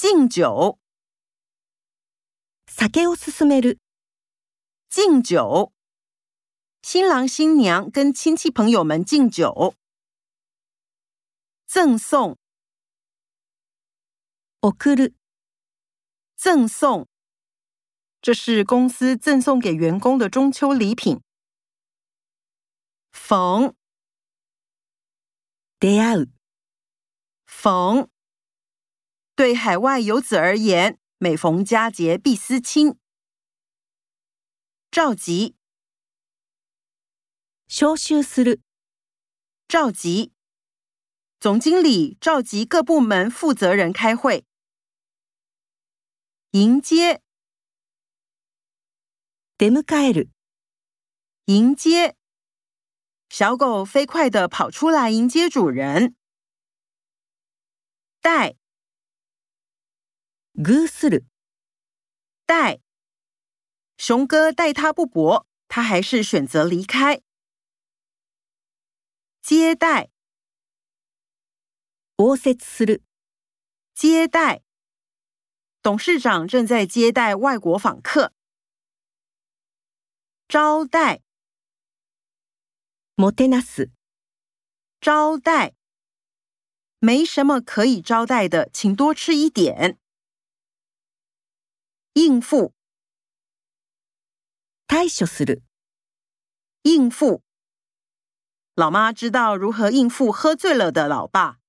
敬酒，酒を勧める。敬酒。新郎新娘跟亲戚朋友们敬酒。赠送，送る。赠送。这是公司赠送给员工的中秋礼品。逢，出会う。逢。 对海外游子而言，每逢佳节必思亲。召集，招集する。召集。总经理召集各部门负责人开会。迎接，出迎える。迎接。小狗飞快地跑出来迎接主人。带， 遇する。带。熊哥待他不薄，他还是选择离开。接待，応接する。接待。董事长正在接待外国访客。招待，もてなす。招待。没什么可以招待的，请多吃一点。 应付，対処する。应付。老妈知道如何应付喝醉了的老爸。